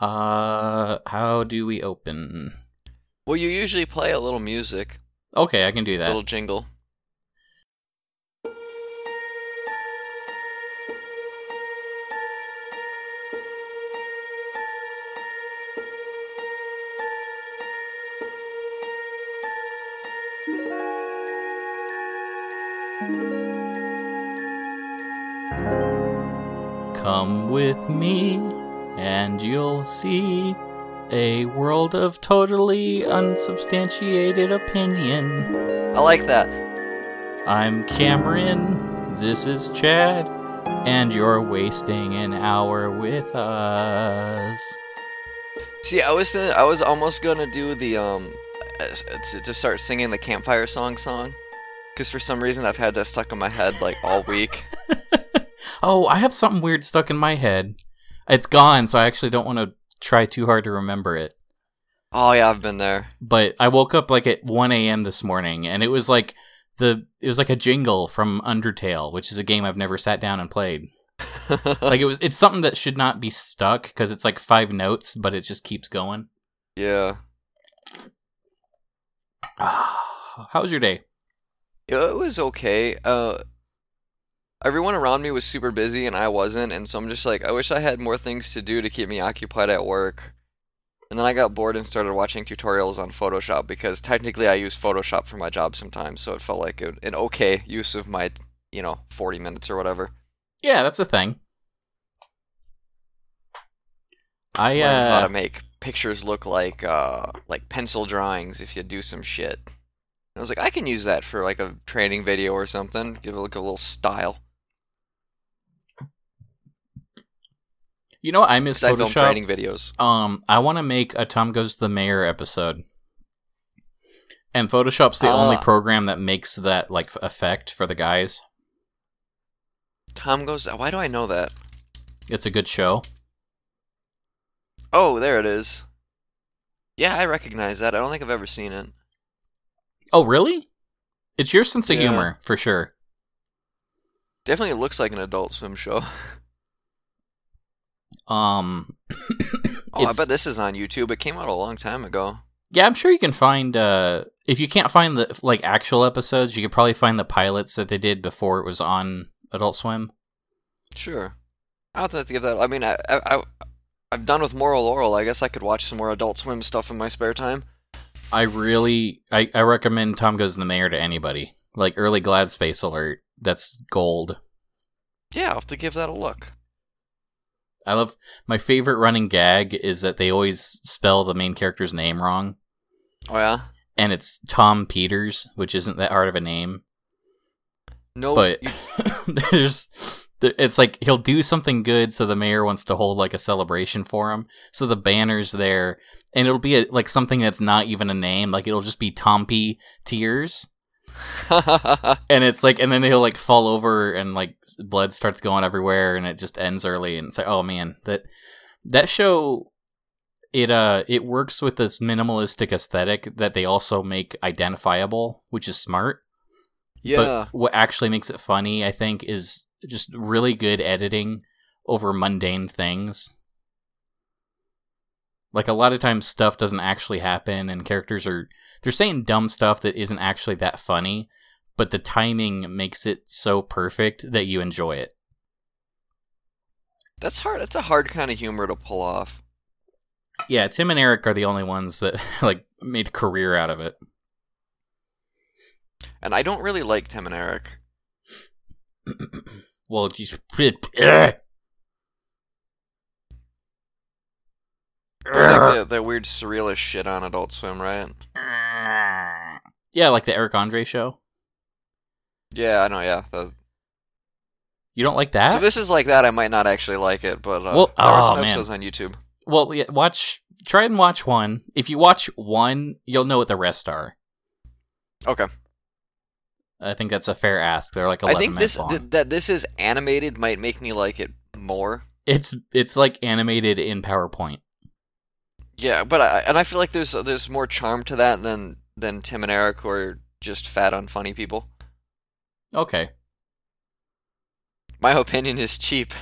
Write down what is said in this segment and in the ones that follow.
Uh, how do we open? Well, you usually play a little music, Okay, I can do a that. little jingle. Come with me, and you'll see a world of totally unsubstantiated opinion. I like that. I'm Cameron, this is Chad, and you're wasting an hour with us. See, I was th- I was almost gonna do the um to, to start singing the campfire song song, because for some reason I've had that stuck in my head like all week. Oh, I have something weird stuck in my head. It's gone, so I actually don't want to try too hard to remember it. Oh yeah, I've been there. But I woke up like at 1 a.m. this morning, and it was like the it was like a jingle from Undertale, which is a game I've never sat down and played. Like it was, it's something that should not be stuck because it's like five notes, but it just keeps going. yeah. How was your day? It was okay. Uh, everyone around me was super busy and I wasn't, and so I'm just like, I wish I had more things to do to keep me occupied at work. And then I got bored and started watching tutorials on Photoshop because technically I use Photoshop for my job sometimes, so it felt like a, an okay use of my, you know, 40 minutes or whatever. Yeah, that's a thing. I Learned how uh, to make pictures look like uh like pencil drawings if you do some shit. And I was like, I can use that for like a training video or something. Give it like a little style. You know what I miss 'Cause I film Photoshop. training videos. Um, I want to make a Tom Goes to the Mayor episode, and Photoshop's the only Ah. program that makes that like effect for the guys. Tom goes. Why do I know that? It's a good show. Oh, there it is. Yeah, I recognize that. I don't think I've ever seen it. Oh, really? It's your sense of Yeah. humor for sure. Definitely looks like an Adult Swim show. Um, Oh, I bet this is on YouTube. It came out a long time ago. yeah, I'm sure you can find. Uh, if you can't find the like actual episodes, you could probably find the pilots that they did before it was on Adult Swim. Sure. I'll have to give that. I mean, I, I, I, I've done with Moral Orel. I guess I could watch some more Adult Swim stuff in my spare time. I really, I, I recommend Tom Goes the Mayor to anybody. Like early Glad Space Alert, that's gold. Yeah, I'll have to give that a look. I love my favorite running gag is that they always spell the main character's name wrong, Oh yeah. and it's Tom Peters, which isn't that hard of a name. No, but you- there's it's like he'll do something good so the mayor wants to hold like a celebration for him so the banner's there and it'll be a, like something that's not even a name like it'll just be Tompy Tears and it's like and then he'll like fall over and like blood starts going everywhere and it just ends early and it's like oh man that that show it uh it works with this minimalistic aesthetic that they also make identifiable which is smart yeah. but what actually makes it funny, I think, is just really good editing over mundane things. Like a lot of times stuff doesn't actually happen and characters are they're saying dumb stuff that isn't actually that funny, but the timing makes it so perfect that you enjoy it. That's hard. That's a hard kind of humor to pull off. Yeah, Tim and Eric are the only ones that like made a career out of it. And I don't really like Tim and Eric. Well, you They're like the, the weird surrealist shit on Adult Swim, right? Yeah, like the Eric Andre show. Yeah, I know. Yeah. The- You don't like that? so if this is like that, I might not actually like it, but uh, Well, there are oh, some man. episodes on YouTube. Well, yeah, watch. Try and watch one. If you watch one, you'll know what the rest are. Okay. I think that's a fair ask. They're like I eleven think minutes this long. th- that this is animated might make me like it more. it's it's like animated in PowerPoint. Yeah, but I and I feel like there's there's more charm to that than than Tim and Eric, who are just fat, unfunny people. Okay. My opinion is cheap.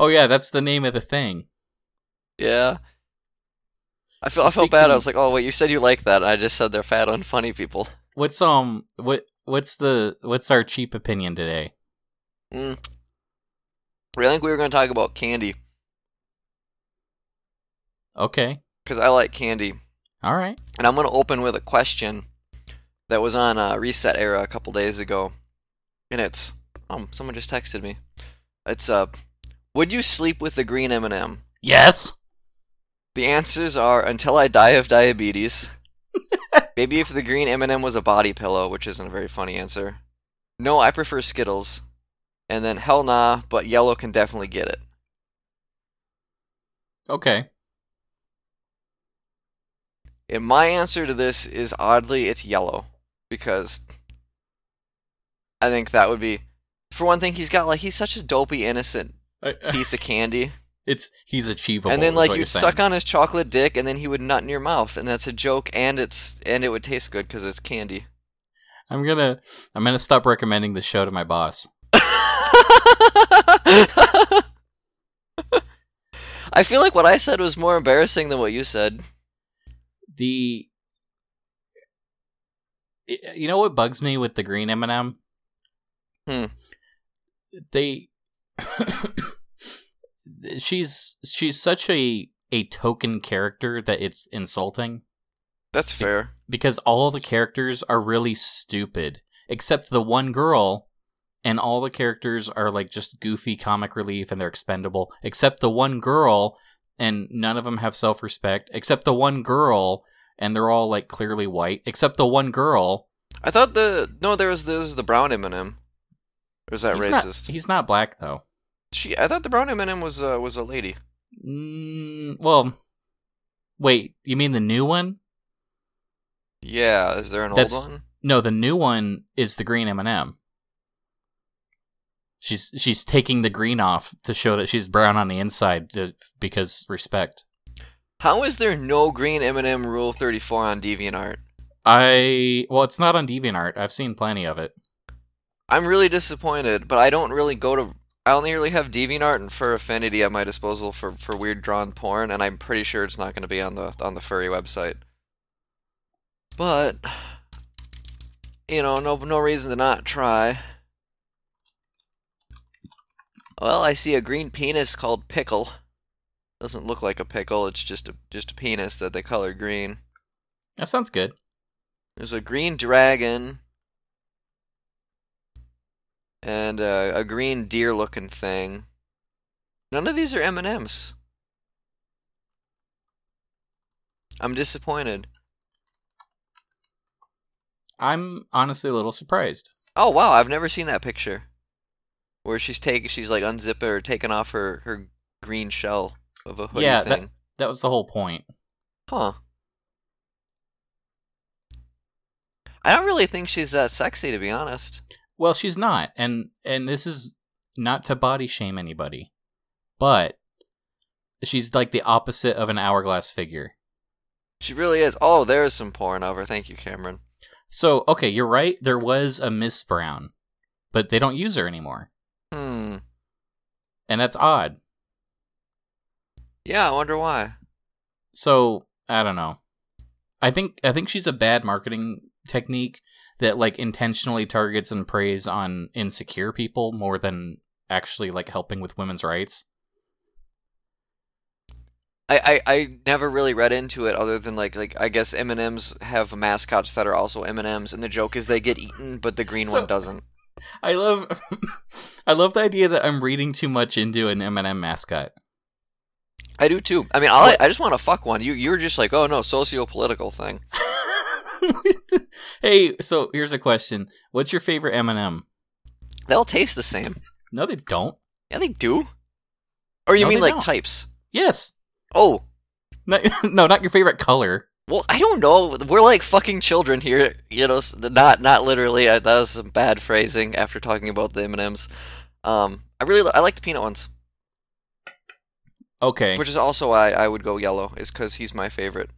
Oh yeah, that's the name of the thing. Yeah. I feel I felt bad. I was like, oh wait, you said you like that. and I just said they're fat, unfunny people. What's um what what's the what's our cheap opinion today? Mm. I think we were going to talk about candy Okay. because I like candy, All right. and I'm going to open with a question that was on uh, ResetEra a couple days ago, and it's um someone just texted me. It's uh, would you sleep with the green M&M? Yes. The answers are until I die of diabetes. Maybe if the green M&M was a body pillow, which isn't a very funny answer. No, I prefer Skittles. And then hell nah, but yellow can definitely get it. Okay. And my answer to this is oddly it's yellow because I think that would be for one thing he's got like he's such a dopey innocent uh, piece of candy. it's he's achievable. and then like you'd suck on his chocolate dick and then he would nut in your mouth and that's a joke and it's and it would taste good cuz it's candy. I'm gonna I'm gonna stop recommending the show to my boss. I feel like what I said was more embarrassing than what you said. The you know what bugs me with the green M&M? Hmm. They she's she's such a a token character that it's insulting That's fair. because all the characters are really stupid except the one girl and all the characters are like just goofy comic relief and they're expendable except the one girl and none of them have self-respect except the one girl and they're all like clearly white except the one girl I thought the no there was there was the brown M&M. Or is that he's racist? not, he's not black though She I thought the brown M&M was uh, was a lady. mm, well wait you mean the new one Yeah, is there an That's- old one? No, the new one is the green M&M. She's she's taking the green off to show that she's brown on the inside to, because respect. How is there no green M&M Rule 34 on DeviantArt? I well, it's not on DeviantArt. I've seen plenty of it. I'm really disappointed, but I don't really go to. I only really have DeviantArt and Fur Affinity at my disposal for, for weird drawn porn, and I'm pretty sure it's not going to be on the on the furry website. But you know, no no reason to not try. Well, I see a green penis called Pickle. Doesn't look like a pickle. It's just a just a penis that they color green. That sounds good. There's a green dragon and uh, a green deer-looking thing. None of these are M and M's. I'm disappointed. I'm honestly a little surprised. Oh wow, I've never seen that picture. Where she's taking, she's like unzipping or taking off her her green shell of a hoodie Yeah, that- That was the whole point. Huh. I don't really think she's that sexy, to be honest. Well, she's not, and and this is not to body shame anybody, but she's like the opposite of an hourglass figure. She really is. Oh, there's some porn of her. Thank you, Cameron. So okay, you're right. There was a Miss Brown, but they don't use her anymore, Hmm. and that's odd. Yeah, I wonder why. So I don't know. I think I think she's a bad marketing technique that like intentionally targets and preys on insecure people more than actually like helping with women's rights. I, I, I never really read into it other than like like I guess M and M's have mascots that are also M and M's, and the joke is they get eaten, but the green So- one doesn't. I love I love the idea that I'm reading too much into an M&M mascot. I do too. I mean, I I just want to fuck one. You you're just like, oh no, socio political thing. hey, so here's a question. What's your favorite M&M? They all taste the same. No, they don't. Yeah, they do. Or you No, mean like don't. types? Yes. Oh, No, no, not your favorite color. Well, I don't know. We're like fucking children here. You know, not not literally. I, that was some bad phrasing after talking about the M and M's. Um, I really I like the peanut ones, Okay. which is also why I would go yellow. Is because he's my favorite.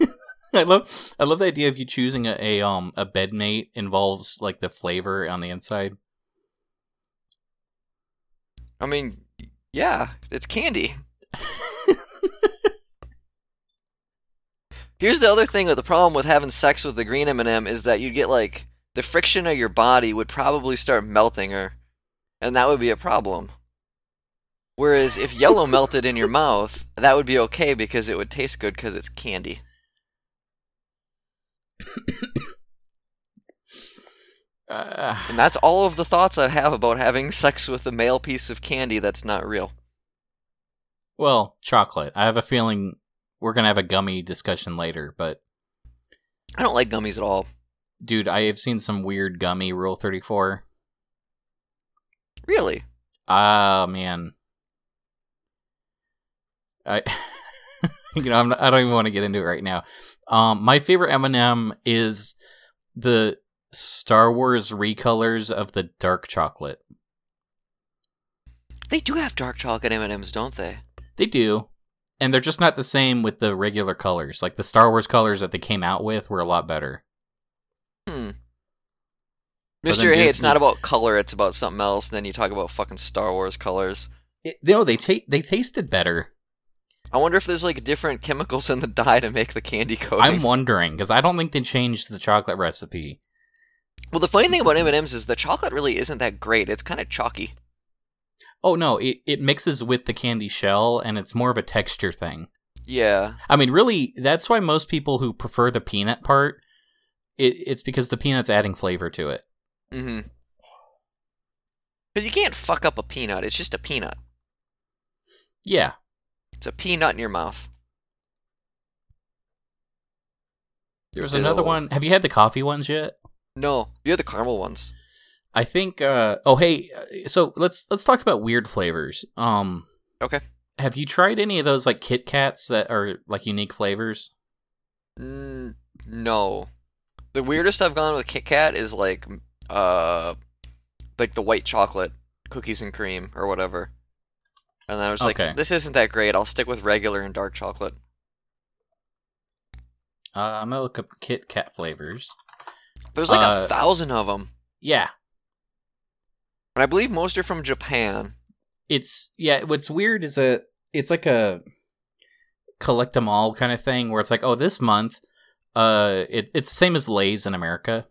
I love I love the idea of you choosing a, a um a bed mate involves like the flavor on the inside. I mean, yeah, it's candy. Here's the other thing with the problem with having sex with the green M&M is that you'd get like the friction of your body would probably start melting her, and that would be a problem. Whereas if yellow melted in your mouth, that would be okay because it would taste good because it's candy. Uh, And that's all of the thoughts I have about having sex with a male piece of candy that's not real. well, chocolate. I have a feeling we're gonna have a gummy discussion later, but I don't like gummies at all. dude, I have seen some weird gummy Rule Thirty Four. Really? Ah, man. I, you know, I'm not, I don't even want to get into it right now. Um, my favorite M&M is the Star Wars recolors of the dark chocolate. They do have dark chocolate M&Ms, don't they? They do, and they're just not the same with the regular colors. Like the Star Wars colors that they came out with were a lot better. Hmm. Mister, hey, it's not about color; it's about something else. And then you talk about fucking Star Wars colors. It, no, they ta- they tasted better. I wonder if there's like different chemicals in the dye to make the candy coating. I'm wondering because I don't think they changed the chocolate recipe. Well, the funny thing about M and M's is the chocolate really isn't that great. It's kind of chalky. Oh no, it, it mixes with the candy shell and it's more of a texture thing. Yeah. I mean, really, that's why most people who prefer the peanut part, it, it's because the peanut's adding flavor to it. Mm-hmm. Because you can't fuck up a peanut. It's just a peanut. Yeah. It's a peanut in your mouth. There was Ew. another one. Have you had the coffee ones yet? No, you had the caramel ones. I think. uh Oh, hey. So let's let's talk about weird flavors. Um. Okay. Have you tried any of those like Kit Kats that are like unique flavors? Mm, no. The weirdest I've gone with Kit Kat is like, uh, like the white chocolate cookies and cream or whatever. And then I was Okay. like, this isn't that great. I'll stick with regular and dark chocolate. Uh, I'm gonna look up Kit Kat flavors. There's like Uh, a thousand of them, Yeah, and I believe most are from Japan. it's yeah. What's weird is a it's like a collect them all kind of thing where it's like, oh, this month, uh, it, it's the same as Lay's in America.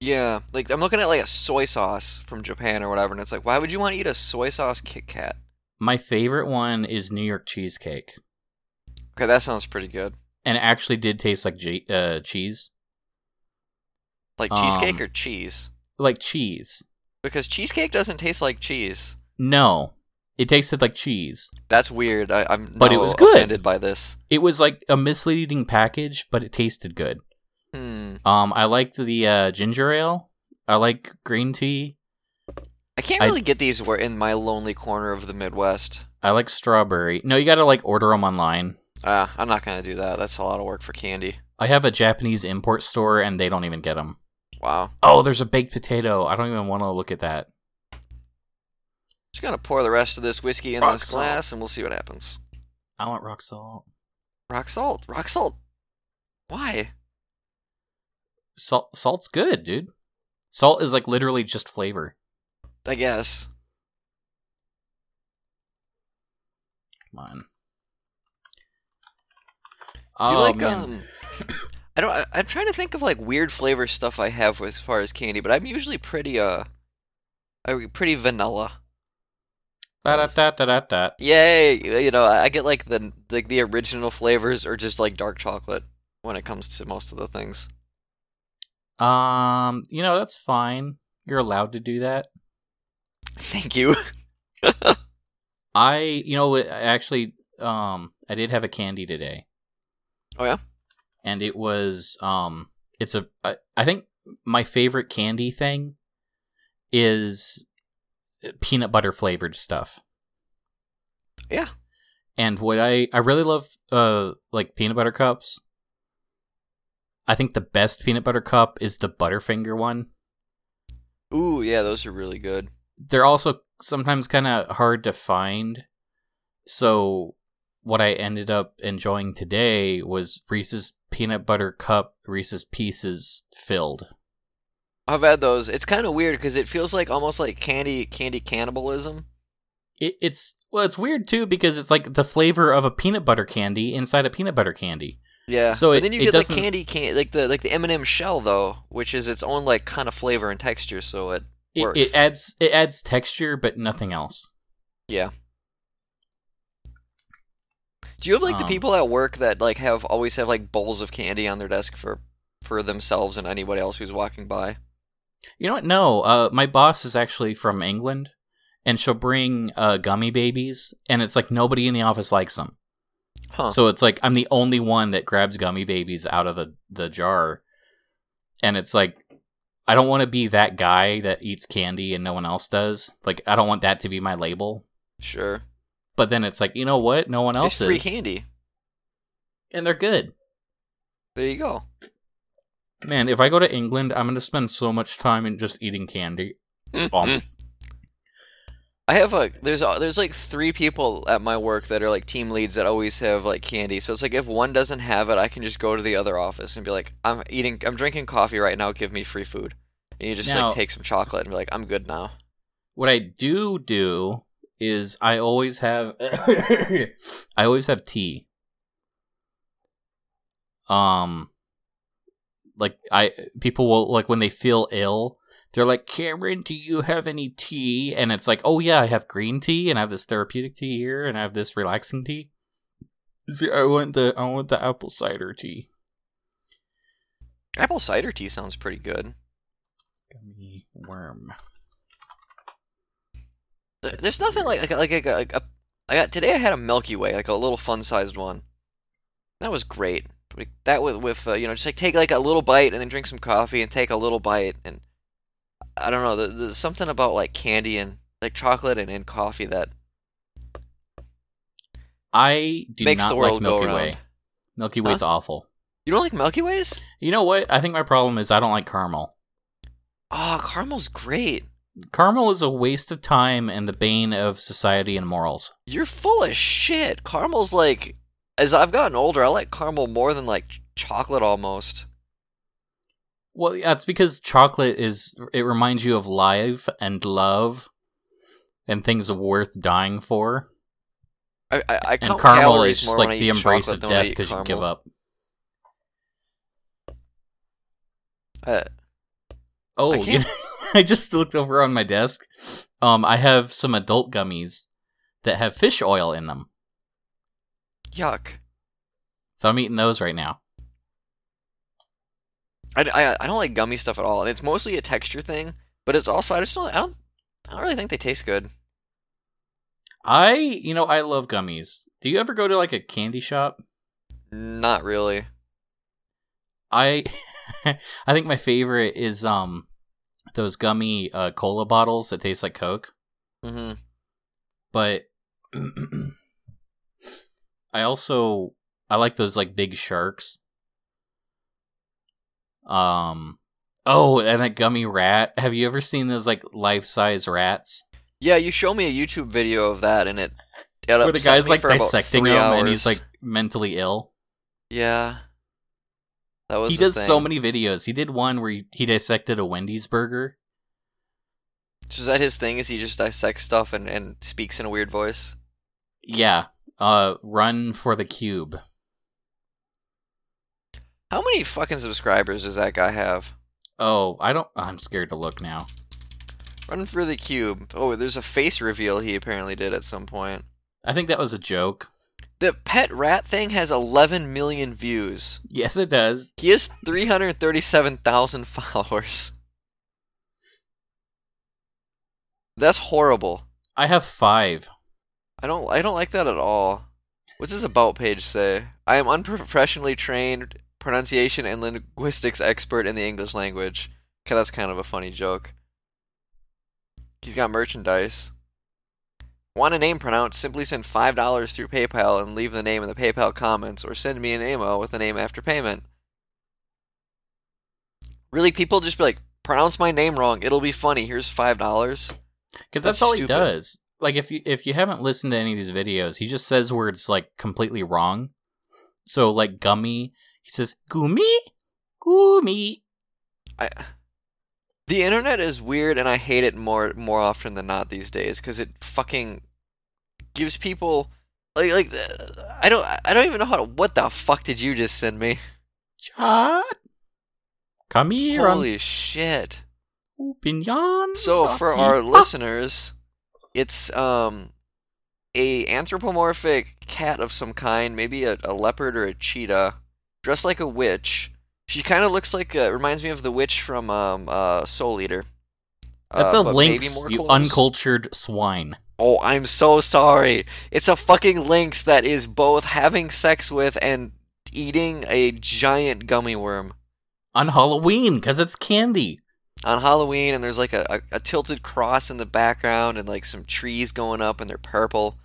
Yeah, like I'm looking at like a soy sauce from Japan or whatever, and it's like, why would you want to eat a soy sauce Kit Kat? My favorite one is New York cheesecake, Okay, that sounds pretty good. and it actually did taste like uh, cheese, Like cheesecake Um, or cheese? like cheese. Because cheesecake doesn't taste like cheese. No, it tasted like cheese. That's weird. I, I'm But it was good. offended by this. It was like a misleading package, but it tasted good. Hmm. Um, I liked the uh, ginger ale. I like green tea. I can't I- really get these where in my lonely corner of the Midwest. I like strawberry. No, you gotta like order them online. Ah, I'm not gonna do that. That's a lot of work for candy. I have a Japanese import store, and they don't even get them. Wow. Oh, there's a baked potato. I don't even want to look at that. Just gonna pour the rest of this whiskey in Rock this salt. glass, and we'll see what happens. I want rock salt. Rock salt. Rock salt. Why? Salt, salt's good, dude. Salt is like literally just flavor. I guess. Come on. Do you oh like man, um? I don't. I'm trying to think of like weird flavor stuff I have as far as candy, but I'm usually pretty uh, pretty vanilla. Ba-da-da-da-da-da. Yay! You know, I get like the like the original flavors or just like dark chocolate when it comes to most of the things. Um, you know that's fine. You're allowed to do that. Thank you. I, you know, actually, um, I did have a candy today. Oh, yeah? And it was, um, it's a. I, I think my favorite candy thing is peanut butter flavored stuff. Yeah. And what I I really love, uh, like peanut butter cups. I think the best peanut butter cup is the Butterfinger one. Ooh, yeah, those are really good. they're also sometimes kind of hard to find. So what I ended up enjoying today was Reese's peanut butter cup Reese's pieces filled. I've had those. It's kind of weird because it feels like almost like candy candy cannibalism. It, it's well, it's weird too because it's like the flavor of a peanut butter candy inside a peanut butter candy. Yeah. So it- then you get like candy can like the like the M&M shell though, which is its own like kind of flavor and texture, so it It, works. it adds it adds texture, but nothing else. yeah. Do you have like the Um, people at work that like have always have like bowls of candy on their desk for for themselves and anybody else who's walking by? You know what? No, uh, my boss is actually from England, and she'll bring uh, gummy babies, and it's like nobody in the office likes them. Huh. So it's like I'm the only one that grabs gummy babies out of the the jar, and it's like I don't want to be that guy that eats candy and no one else does. Like I don't want that to be my label. sure. But then it's like you know what? No one else It's free is, candy. and they're good. There you go. Man, if I go to England, I'm gonna spend so much time in just eating candy. Um, I have a there's a, there's like three people at my work that are like team leads that always have like candy. So it's like if one doesn't have it, I can just go to the other office and be like, I'm eating, I'm drinking coffee right now. Give me free food. And you just Now- like take some chocolate and be like, I'm good now. What I do do is I always have I always have tea. Um like I people will like when they feel ill, they're like, "Cameron, do you have any tea?" And it's like, "Oh yeah, I have green tea and I have this therapeutic tea here and I have this relaxing tea." See, I want the I want the apple cider tea. Apple cider tea sounds pretty good. Gummy worm. Th- That's There's nothing like like like, like, a, I got today. I had a Milky Way, like a little fun sized one. That was great. Like, That with with uh, you know just like take like a little bite and then drink some coffee and take a little bite and I don't know. there- There's something about like candy and like chocolate and, and coffee that I do Makes not the world like go Milky around. Way. Milky Way's awful. you don't like Milky Ways. You know what? I think my problem is I don't like caramel. Oh, caramel's great. Caramel is a waste of time and the bane of society and morals. You're full of shit. Caramel's like as I've gotten older, I like caramel more than like chocolate almost. Well, yeah, it's because chocolate is it reminds you of life and love and things worth dying for. I I, I And caramel is just more when I like the embrace of than when I death because you give up. Uh, Oh, I you know, I just looked over on my desk. Um, I have some adult gummies that have fish oil in them, yuck. so I'm eating those right now. I, I, I don't like gummy stuff at all, and it's mostly a texture thing. But it's also I just don't I don't I don't really think they taste good. I, you know, I love gummies. Do you ever go to like a candy shop? Not really. I I think my favorite is um those gummy uh, cola bottles that taste like Coke. hmm But I also I like those like big sharks. Um oh, and that gummy rat. Have you ever seen those like life size rats? Yeah, you show me a YouTube video of that, and it, it Where the guy's like dissecting him, them and he's like mentally ill. yeah. That was He does so many videos. He did one where he, he dissected a Wendy's burger. So is that his thing? Is he just dissects stuff and, and speaks in a weird voice? Yeah. Uh run for the cube. How many fucking subscribers does that guy have? Oh, I don't I'm scared to look now. Run for the cube. Oh, there's a face reveal he apparently did at some point. I think that was a joke. The pet rat thing has 11 million views. Yes, it does. He has 337,000 followers. That's horrible. I have five. I don't I don't like that at all. What's his about page say? I am unprofessionally trained pronunciation and linguistics expert in the English language. Okay, that's kind of a funny joke. He's got merchandise. Want a name pronounced? Simply send $5 through PayPal and leave the name in the PayPal comments, or send me an email with the name after payment. Really, people just be like, pronounce my name wrong. It'll be funny. Here's $5. Because That's that's, all stupid. he does. Like if you if you haven't listened to any of these videos, he just says words like completely wrong. So like gummy, he says gummy, gummy. I the internet is weird and I hate it more more often than not these days because it fucking gives people like like uh, I don't I don't even know how to. What the fuck did you just send me? Chat. Come here. Holy shit! Opinions. So for our Ah. listeners, it's um a anthropomorphic cat of some kind, maybe a, a leopard or a cheetah, dressed like a witch. She kind of looks like uh, reminds me of the witch from um uh Soul Eater. That's Uh, a lynx, you uncultured swine. Oh, I'm so sorry. It's a fucking lynx that is both having sex with and eating a giant gummy worm On Halloween, because it's candy. on Halloween, and there's like a, a, a tilted cross in the background and like some trees going up, and they're purple.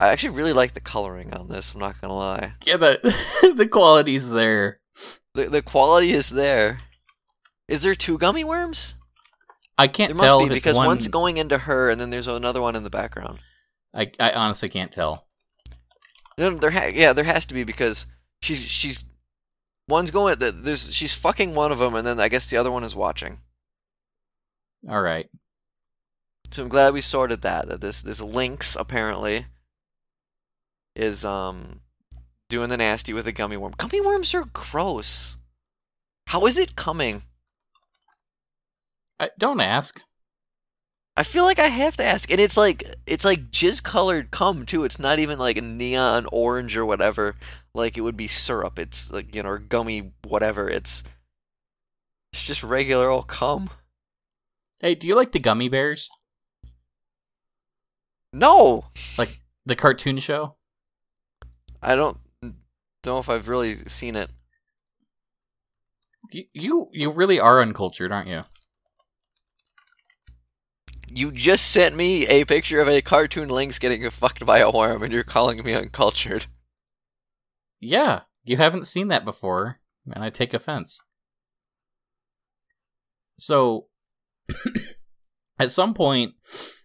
I actually really like the coloring on this. I'm not gonna lie. Yeah, the the quality's there. The the quality is there. Is there two gummy worms? I can't There must tell be if it's because one. one's going into her, and then there's another one in the background. I, I honestly can't tell. No, there ha- yeah, there has to be because she's she's one's going. th- There's she's fucking one of them, and then I guess the other one is watching. All right. So I'm glad we sorted that. That this this lynx apparently is um doing the nasty with a gummy worm. Gummy worms are gross. How is it coming? I, don't ask. I feel like I have to ask, and it's like it's like jizz colored cum too. It's not even like a neon orange or whatever. Like it would be syrup. It's like you know or gummy whatever. It's it's just regular old cum. Hey, do you like the Gummy Bears? No, Like The cartoon show? I don't know if I've really seen it. You you, you really are uncultured, aren't you? You just sent me a picture of a cartoon lynx getting fucked by a worm, and you're calling me uncultured. Yeah, you haven't seen that before, and I take offense. So, at some point,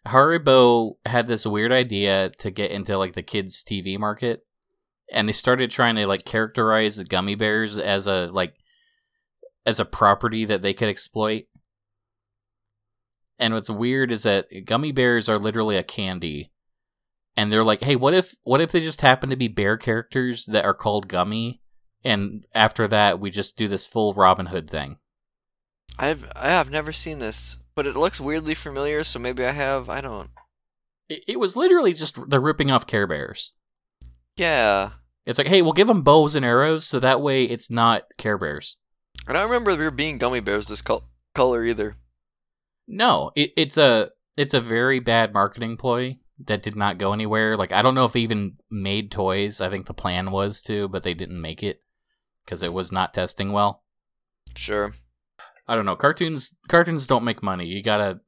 Haribo had this weird idea to get into like the kids' TV market, and they started trying to like characterize the gummy bears as a like as a property that they could exploit. And what's weird is that gummy bears are literally a candy, and they're like, "Hey, what if what if they just happen to be bear characters that are called Gummy, and after that we just do this full Robin Hood thing?" I've I have never seen this, but it looks weirdly familiar. So maybe I have. I don't. It, it was literally just they're ripping off Care Bears. Yeah, It's like, hey, we'll give them bows and arrows, so that way it's not Care Bears. I don't remember there being gummy bears this col- color either. No, it, it's a it's a very bad marketing ploy that did not go anywhere. Like I don't know if they even made toys. I think the plan was to, but they didn't make it because it was not testing well. Sure. I don't know. Cartoons cartoons don't make money. You gotta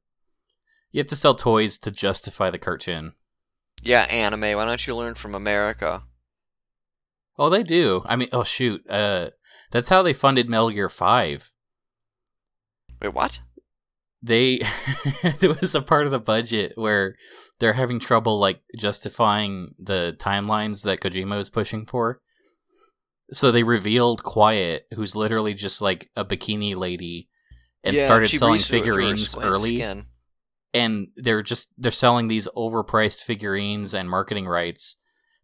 you have to sell toys to justify the cartoon. Yeah, anime. Why don't you learn from America? Oh, they do. I mean, oh shoot, uh, that's how they funded Metal Gear Five. Wait, what? They there was a part of the budget where they're having trouble like justifying the timelines that Kojima was pushing for. So they revealed Quiet, who's literally just like a bikini lady, and Yeah, started selling breathes through- through her figurines early. Skin. And they're just they're selling these overpriced figurines and marketing rights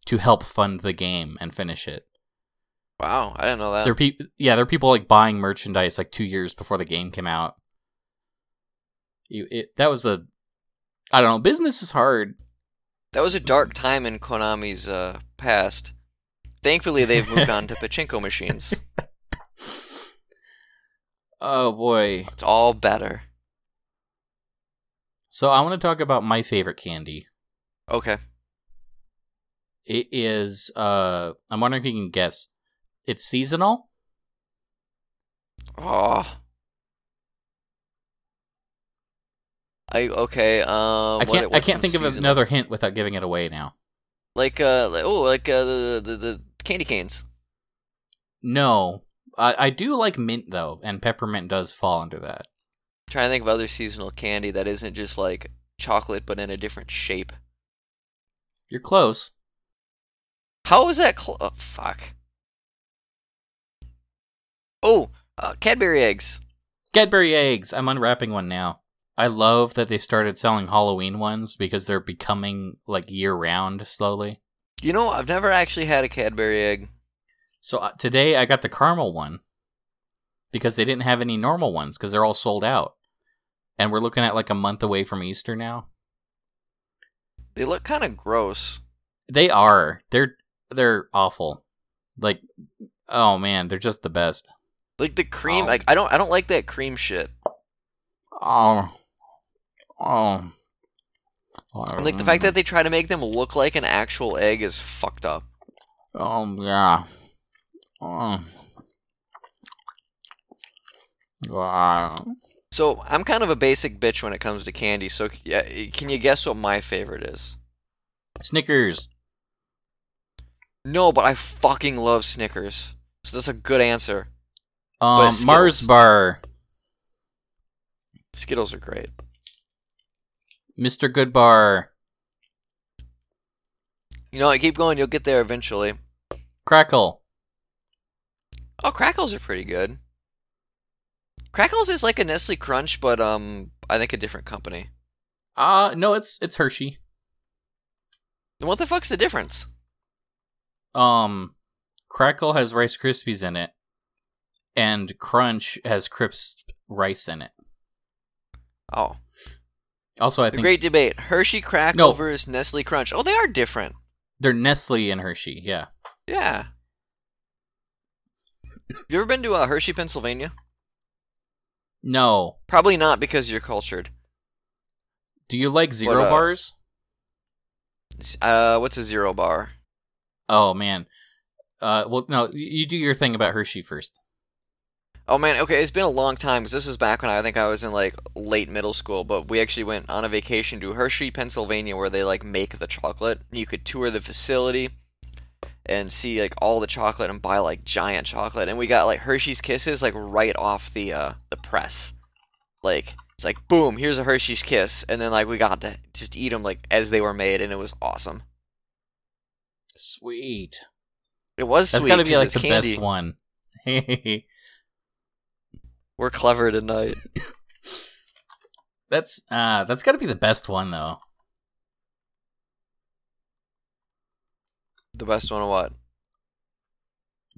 to help fund the game and finish it. Wow, I didn't know that. There are people, yeah, there are people like buying merchandise like two years before the game came out. You, it, that was a, I don't know. Business is hard. That was a dark time in Konami's uh, past. Thankfully, they've moved on to pachinko machines. Oh boy. It's all better. So I want to talk about my favorite candy. Okay. It is. Uh, I'm wondering if you can guess. It's seasonal. Oh. I okay. Um, I can't. I can't in think of another hint without giving it away now. Like uh, like, oh, like uh, the, the the candy canes. No, I, I do like mint though, and peppermint does fall under that. Trying to think of other seasonal candy that isn't just like chocolate but in a different shape. You're close. How is that? Cl- oh, fuck. Oh, uh, Cadbury eggs. Cadbury eggs. I'm unwrapping one now. I love that they started selling Halloween ones because they're becoming like year round slowly. You know, I've never actually had a Cadbury egg. So uh, today I got the caramel one because they didn't have any normal ones because they're all sold out. And we're looking at like a month away from Easter now. They look kind of gross. They are. They're they're awful. Like oh man, they're just the best. Like the cream, Oh. like I don't, I don't like that cream shit. Oh. Oh. And like the fact that they try to make them look like an actual egg is fucked up. Oh yeah. Oh. Wow. So I'm kind of a basic bitch when it comes to candy. So can you guess what my favorite is? Snickers. No, but I fucking love Snickers. So that's a good answer. Um, Mars bar. Skittles are great. Mr. Goodbar. You know, I keep going. You'll get there eventually. Krackel. Oh, Krackels are pretty good. Krackels is like a Nestle Crunch, but um, I think a different company. Uh no, it's it's Hershey. Then what the fuck's the difference? Um, Krackel has Rice Krispies in it, and Crunch has crisp rice in it. Oh, Also, I the think great debate: Hershey Krackel No. versus Nestle Crunch. Oh, they are different. they're Nestle and Hershey. Yeah. Yeah. Have you ever been to uh, Hershey, Pennsylvania? No. Probably not because you're cultured. Do you like zero uh, bars? Uh, what's a zero bar? Oh man. Uh, well, no. You do your thing about Hershey first. Oh man, okay, it's been a long time because this was back when I think I was in like late middle school. But we actually went on a vacation to Hershey, Pennsylvania, where they like make the chocolate. You could tour the facility and see like all the chocolate and buy like giant chocolate. And we got like Hershey's Kisses like right off the uh the press. Like it's like boom, here's a Hershey's Kiss, and then like we got to just eat them like as they were made, and it was awesome. Sweet. It was That's sweet. got to be like the candy. best one. We're clever tonight. that's uh that's got to be the best one though. The best one of what?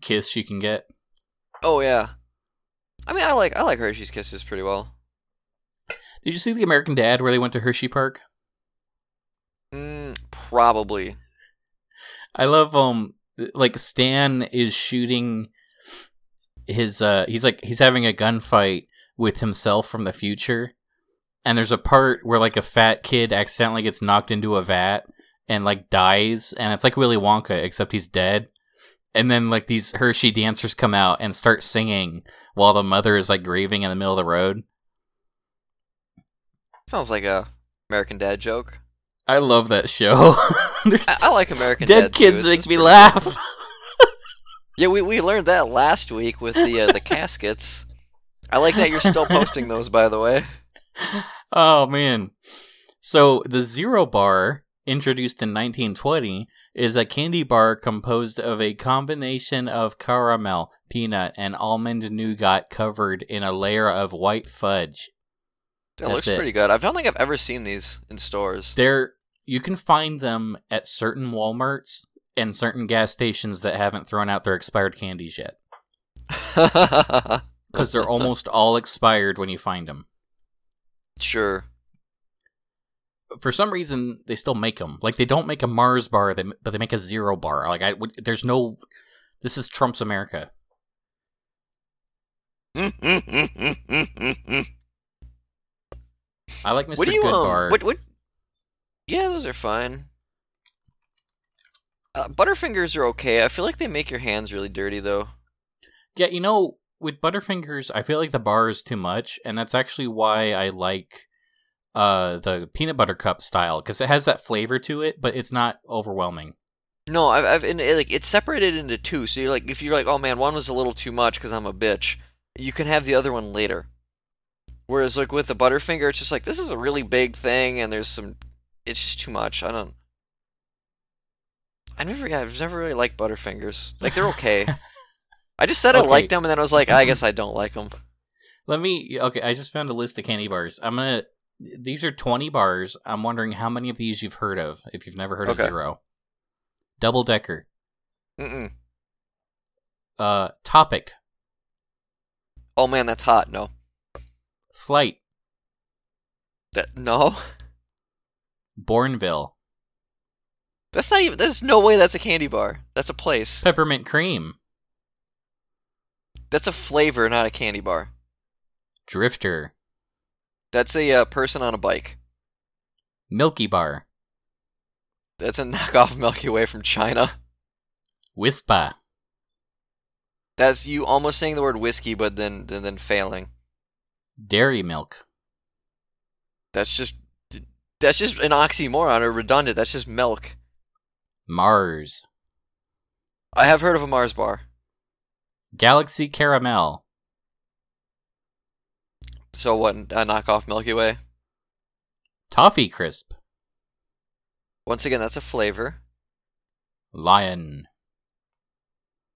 Kiss you can get. Oh yeah. I mean, I like I like Hershey's Kisses pretty well. Did you see the American Dad where they went to Hershey Park? Mm, probably. I love um like Stan is shooting his uh he's like he's having a gunfight with himself from the future. And there's a part where like a fat kid accidentally gets knocked into a vat and like dies and it's like Willy Wonka except he's dead. And then like these Hershey dancers come out and start singing while the mother is like grieving in the middle of the road. Sounds like a American Dad joke. I love that show. I, I like American dead Dad. too. kids It's make me laugh. simple. Yeah, we, we learned that last week with the uh, the caskets. I like that you're still posting those, by the way. oh man. So the zero bar, introduced in 1920, is a candy bar composed of a combination of caramel, peanut, and almond nougat covered in a layer of white fudge. That That's looks it. pretty good. I don't think I've ever seen these in stores. There you can find them at certain Walmarts and certain gas stations that haven't thrown out their expired candies yet because they're almost all expired when you find them. sure. For some reason they still make them. Like they don't make a Mars bar, they, but they make a zero bar. Like I, there's no. This is Trump's America. I like Mr. What do you Good um? bar. What what? Yeah, those are fine. Uh, Butterfingers are okay. I feel like they make your hands really dirty though. Yeah, you know, with Butterfingers, I feel like the bar is too much, and that's actually why I like uh the peanut butter cup style because it has that flavor to it, but it's not overwhelming. No, I've, I've in, it, like it's separated into two. So you're like, if you're like, oh man, one was a little too much because I'm a bitch, you can have the other one later. Whereas like with the Butterfinger, it's just like this is a really big thing, and there's some, it's just too much. I don't. I never, I've never really liked Butterfingers. Like they're okay. I just said I Okay. liked them, and then I was like, I guess I don't like them. Let me. Okay, I just found a list of candy bars. I'm gonna. These are 20 bars. I'm wondering how many of these you've heard of. If you've never heard of zero, Double decker. Mm-mm. Uh, topic. Oh man, that's hot. No. Flight. That no. Bournville. That's not even. There's no way that's a candy bar. That's a place. Peppermint cream. That's a flavor, not a candy bar. Drifter. That's a uh, person on a bike. Milky Bar. That's a knockoff Milky Way from China. Wispa. That's you almost saying the word whiskey, but then then, then failing. Dairy milk. That's just that's just an oxymoron or redundant. That's just milk. Mars. I have heard of a Mars bar. Galaxy Caramel. So what? Uh, a knockoff Milky Way. Toffee Crisp. Once again, that's a flavor. Lion.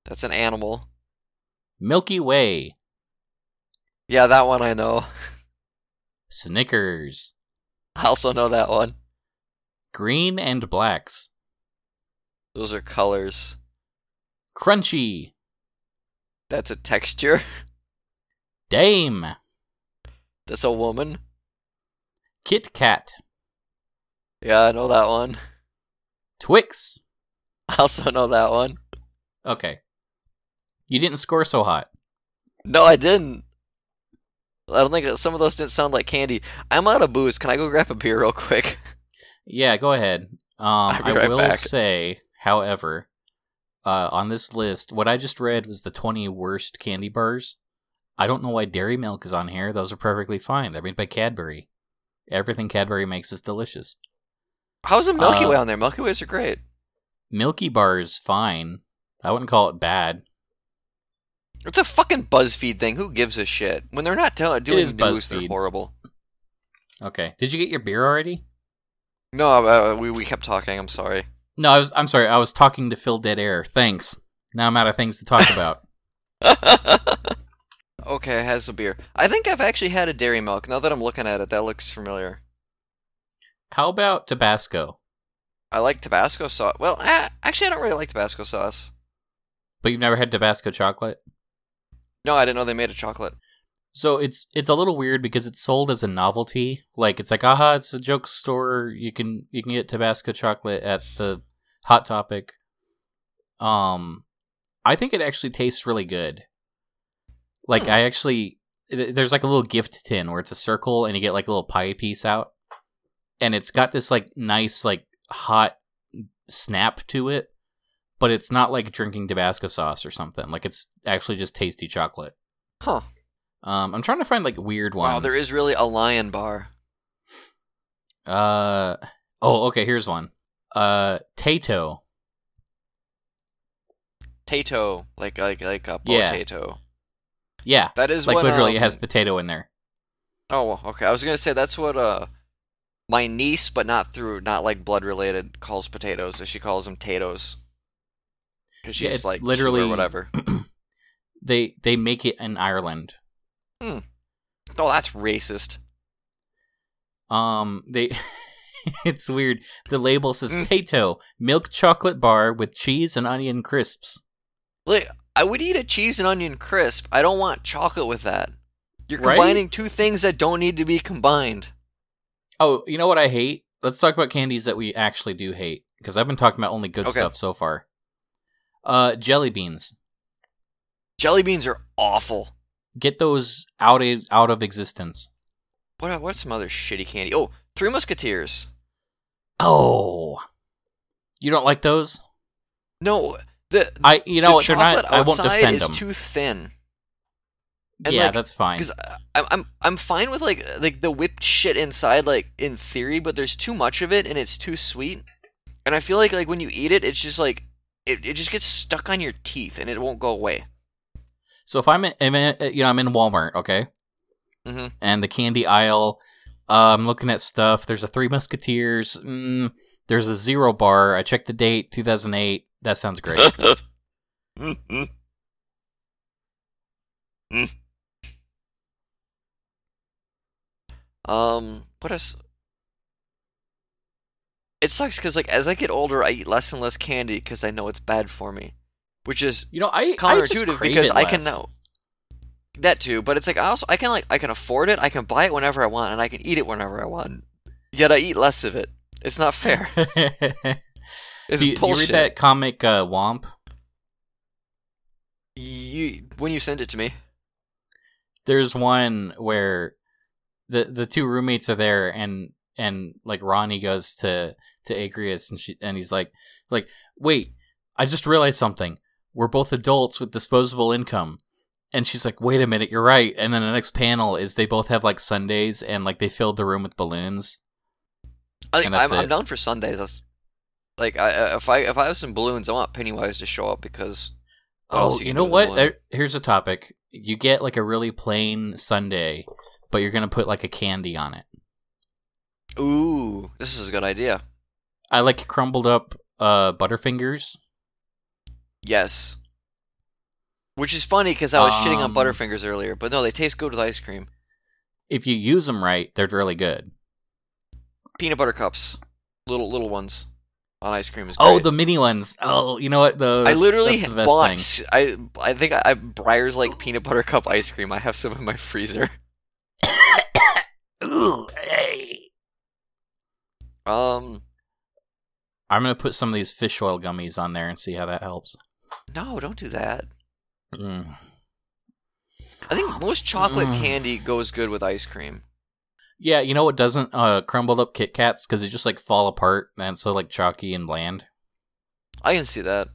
That's an animal. Milky Way. Yeah, that one I know. Snickers. I also know that one. Green and blacks. Those are colors. Crunchy. That's a texture. Dame. That's a woman. Kit Kat. Yeah, I know that one. Twix. I also know that one. Okay. You didn't score so hot. No, I didn't. I don't think some of those didn't sound like candy. I'm out of booze. Can I go grab a beer real quick? Yeah, go ahead. Um, I right will back. say, however, uh, on this list, what I just read was the 20 worst candy bars. I don't know why Dairy Milk is on here. Those are perfectly fine. They're made by Cadbury. Everything Cadbury makes is delicious. How's a Milky Uh, Way on there? Milky Ways are great. Milky Bar is fine. I wouldn't call it bad. It's a fucking BuzzFeed thing. Who gives a shit? When they're not tell- doing is news, they're BuzzFeed. horrible. Okay. Did you get your beer already? No, uh, we we kept talking. I'm sorry. No, I was. I'm sorry. I was talking to fill dead air. Thanks. Now I'm out of things to talk about. okay, it has a beer. I think I've actually had a dairy milk. Now that I'm looking at it, that looks familiar. How about Tabasco? I like Tabasco sauce. Well, actually, I don't really like Tabasco sauce. But you've never had Tabasco chocolate? No, I didn't know they made a chocolate. So it's it's a little weird because it's sold as a novelty. Like it's like, aha, it's a joke store. You can you can get Tabasco chocolate at the Hot Topic. Um, I think it actually tastes really good. Like. I actually, there's like a little gift tin where it's a circle and you get like a little pie piece out, and it's got this like nice like hot snap to it, but it's not like drinking Tabasco sauce or something. Like it's actually just tasty chocolate. Huh. Um, I'm trying to find like weird ones. Wow, there is really a lion bar. Uh oh, okay. Here's one. Uh, Tayto. Tayto, like like like a Yeah. potato. Yeah, That is like what, literally, um, it has potato in there. Oh, well, okay. I was gonna say that's what uh my niece, but not through not like blood related, calls potatoes. She calls them tatoes. Because she's Yeah, it's like literally- whatever. They they make it in Ireland. Oh, that's racist. Um, they. it's weird. The label says Mm. Tayto milk chocolate bar with cheese and onion crisps. Like I would eat a cheese and onion crisp. I don't want chocolate with that. You're Right? combining two things that don't need to be combined. Oh, you know what I hate? Let's talk about candies that we actually do hate because I've been talking about only good Okay. stuff so far. Uh, jelly beans. Jelly beans are awful. Get those out of out of existence. What what's some other shitty candy? Oh, Three Musketeers. Oh, you don't like those? No, the I you know the? They're not. chocolate I won't defend is them. too thin. and, yeah, like, that's fine. Because I'm I'm I'm fine with like like the whipped shit inside, like in theory, but there's too much of it and it's too sweet. And I feel like like when you eat it, it's just like it, it just gets stuck on your teeth and it won't go away. So if I'm in, I'm in- you know, I'm in Walmart, okay, hmm and the candy aisle, uh, I'm looking at stuff. There's a Three Musketeers. Mm, there's a Zero Bar. I checked the date, 2008. That sounds great. um, what else? it sucks because like as I get older, I eat less and less candy because I know it's bad for me, which is You know, I I just counterintuitive crave because it I can less. know that too. But it's like I also I can like I can afford it. I can buy it whenever I want, and I can eat it whenever I want. Yet I eat less of it. It's not fair. It's do, you, do you read that comic uh, Womp? You when you send it to me. There's one where the the two roommates are there and and like Ronnie goes to to Agrius and she and he's like like wait I just realized something we're both adults with disposable income and she's like wait a minute you're right and then the next panel is they both have like sundaes and like they filled the room with balloons I think I'm, I'm down for sundaes. That's, like I, I- if I if I have some balloons, I want Pennywise to show up because. oh you you know do with a what there, here's a topic you get like a really plain sundae but you're gonna put like a candy on it Ooh, this is a good idea. I like crumbled up uh Butterfingers Yes. Which is funny because I was shitting on Um, Butterfingers earlier, but no, they taste good with ice cream. if you use them right, they're really good. Peanut butter cups, little little ones, on ice cream is. Good. Oh, the mini ones. Oh, you know what? The I literally that's the best bought. thing. I I think I, I Breyers like peanut butter cup ice cream. I have some in my freezer. Ooh, hey. Um, I'm gonna put some of these fish oil gummies on there and see how that helps. no, don't do that. Mm. I think most chocolate Mm. candy goes good with ice cream. Yeah, you know what doesn't? Uh, crumbled up Kit Kats because they just like fall apart and so like chalky and bland. I can see that.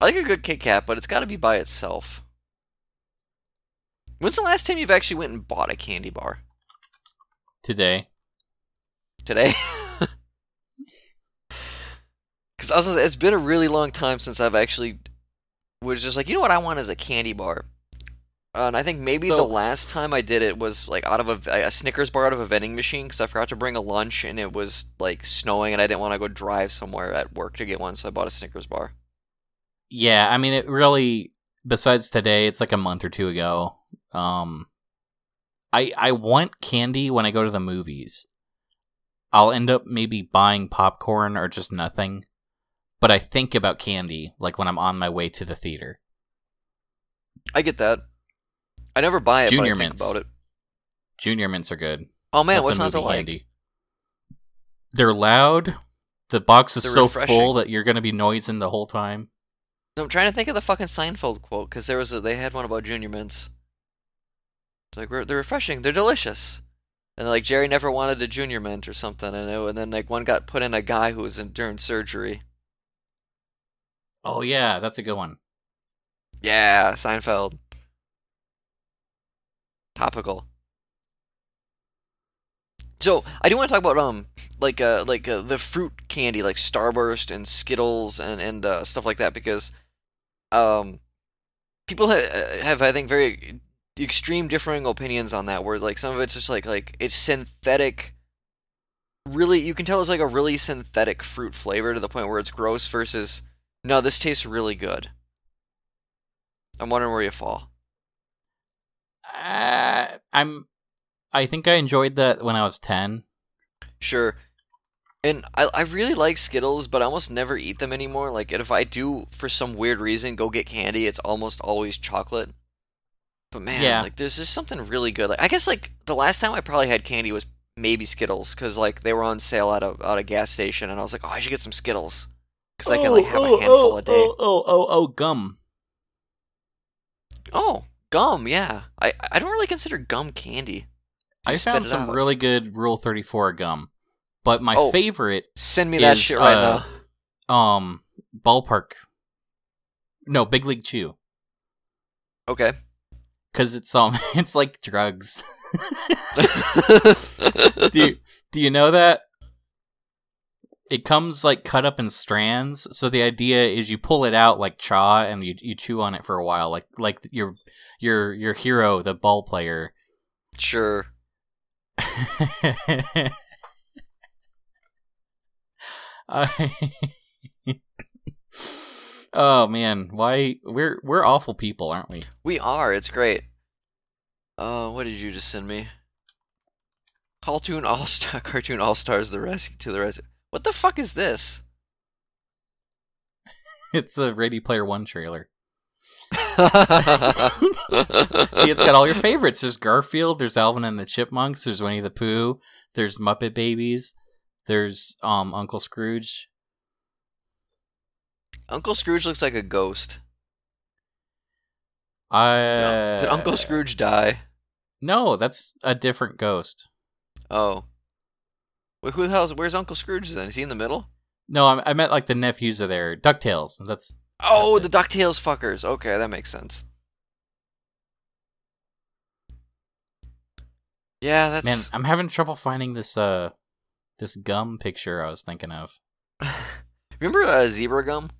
I like a good Kit Kat, but it's got to be by itself. When's the last time you've actually went and bought a candy bar? Today, Today? Because I was, gonna say, it's been a really long time since I've actually was just like, you know what I want is a candy bar. Uh, and I think maybe So- the last time I did it was like out of a, a Snickers bar out of a vending machine because I forgot to bring a lunch and it was like snowing and I didn't want to go drive somewhere at work to get one, so I bought a Snickers bar. yeah. I mean, it really. Besides today, it's like a month or two ago. Um, I I want candy when I go to the movies. I'll end up maybe buying popcorn or just nothing, but I think about candy like when I'm on my way to the theater. I get that. I never buy it, Junior but I think mints. about it. Junior mints are good. Oh man, That's what's not to like? They're loud. The box is They're so refreshing. full that you're gonna be noising the whole time. No, I'm trying to think of the fucking Seinfeld quote because there was a, they had one about Junior Mints. It's like they're refreshing, they're delicious, and like Jerry never wanted a Junior Mint or something, and, it, and then like one got put in a guy who was in during surgery. Oh yeah, that's a good one. Yeah, Seinfeld. Topical. So I do want to talk about um like uh like uh, the fruit candy like Starburst and Skittles and and uh, stuff like that because um people ha- have I think very extreme differing opinions on that where like some of it's just like like it's synthetic really you can tell it's like a really synthetic fruit flavor to the point where it's gross versus no this tastes really good I'm wondering where you fall Uh, I'm. I think I enjoyed that when I was ten. Sure. And I, I really like Skittles, but I almost never eat them anymore. Like, if I do, for some weird reason, go get candy, it's almost always chocolate. But man, Yeah. like, there's just something really good. Like, I guess like the last time I probably had candy was maybe Skittles, because like they were on sale at a at a gas station, and I was like, oh, I should get some Skittles, because I can like have a handful a day. Oh, oh, oh, oh, gum. Oh, gum, yeah. I I don't really consider gum candy. I found some out. really good Rule Thirty Four gum, but my Oh. favorite, Send me that is, shit right uh, now. um, ballpark. No, Big League Chew, Okay. because it's um, it's like drugs. do you, do you know that? It comes like cut up in strands, so the idea is you pull it out like chaw and you you chew on it for a while, like like your your your hero, the ball player. sure. I... oh man, why we're we're awful people, aren't we? We are. It's great. Uh, what did you just send me? Cartoon All Star, Cartoon All Stars, the rescue to the rescue. What the fuck is this? It's the Ready Player One trailer. See, it's got all your favorites. There's Garfield. There's Alvin and the Chipmunks. There's Winnie the Pooh. There's Muppet Babies. There's um Uncle Scrooge. Uncle Scrooge looks like a ghost. I Did Uncle Scrooge die? No, that's a different ghost. Oh. Wait, who the hell's where's Uncle Scrooge then? Is he in the middle? No, I, I meant like the nephews are there. Ducktales. That's Oh, That's the DuckTales fuckers. Okay, that makes sense. Yeah, that's man. I'm having trouble finding this uh this gum picture I was thinking of. Remember uh, Zebra Gum?